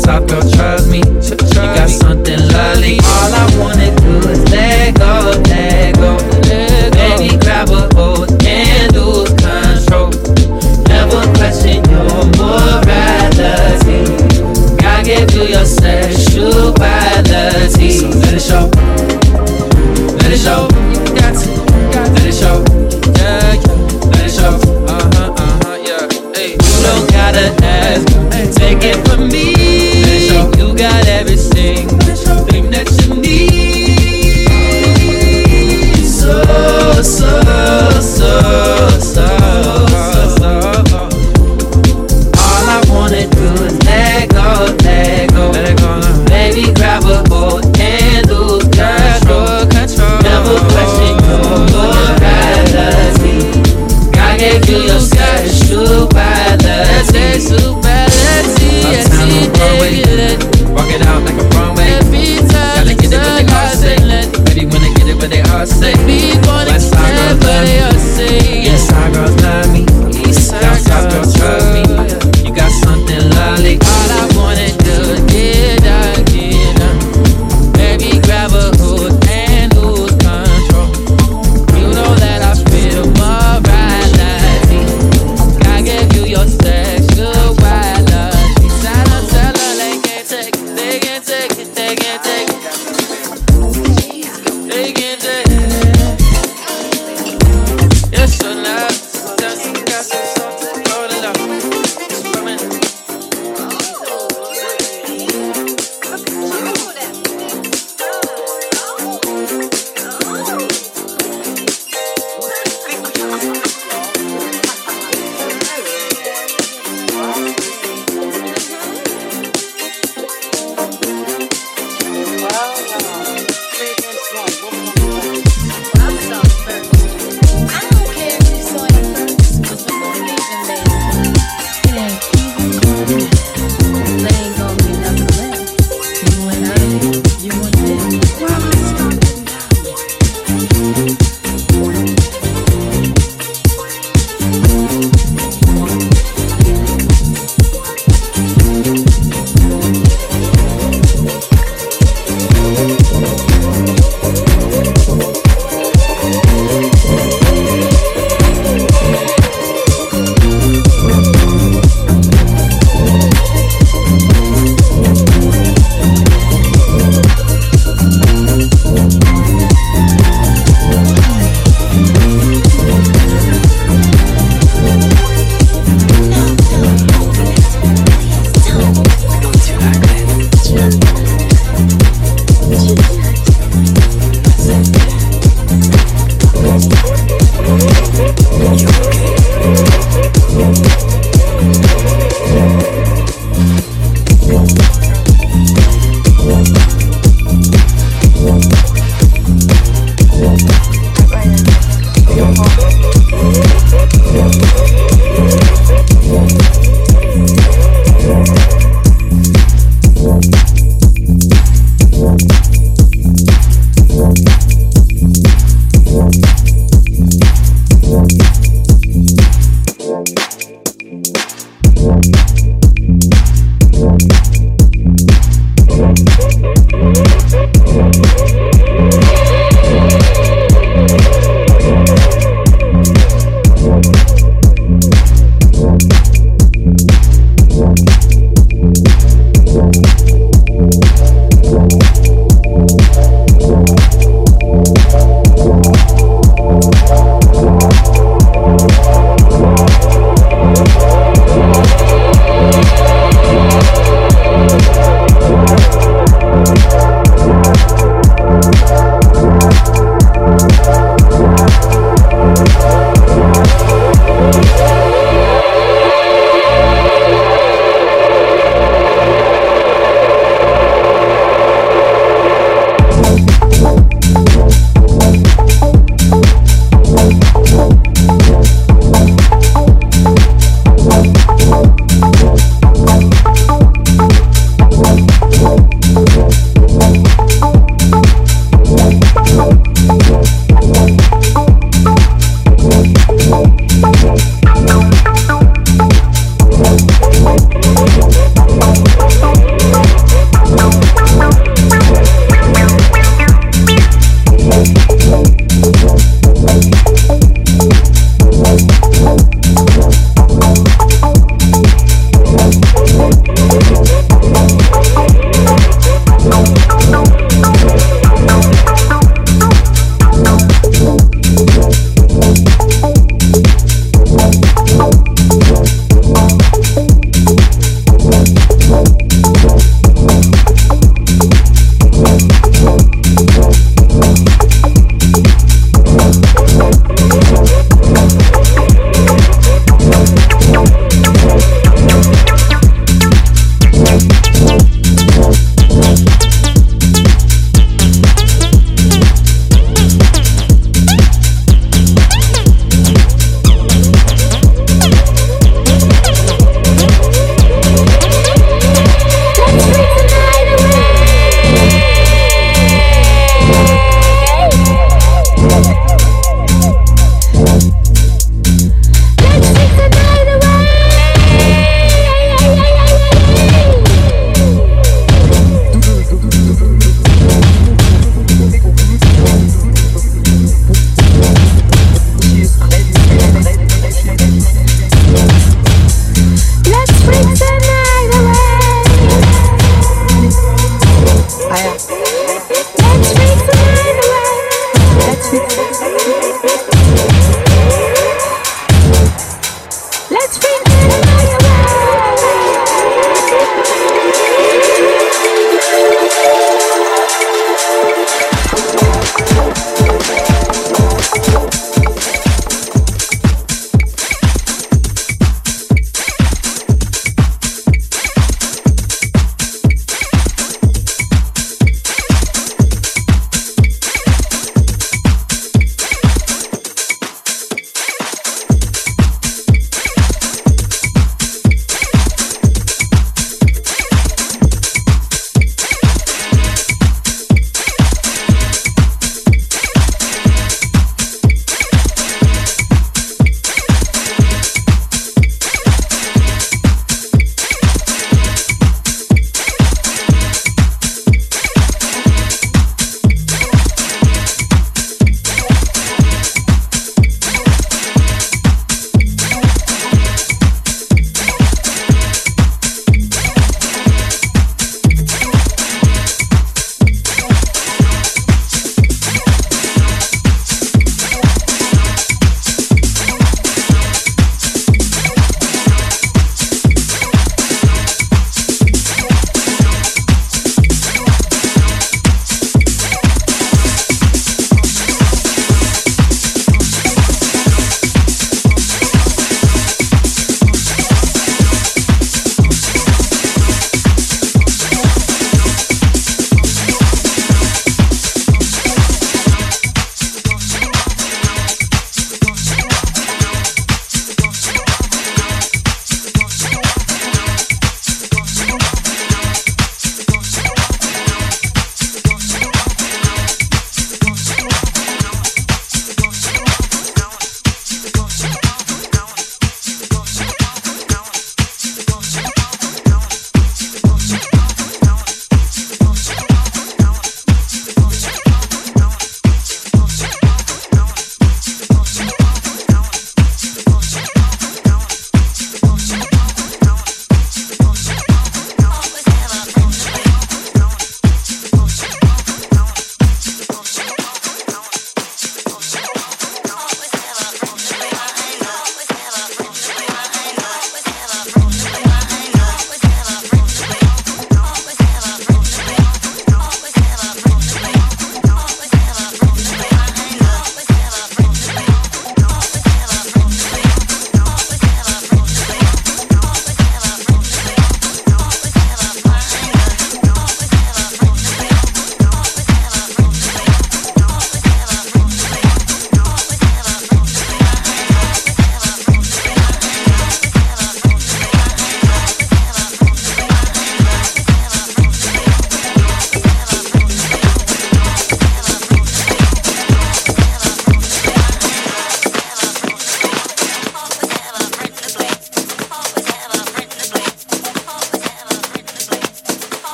Za to trap.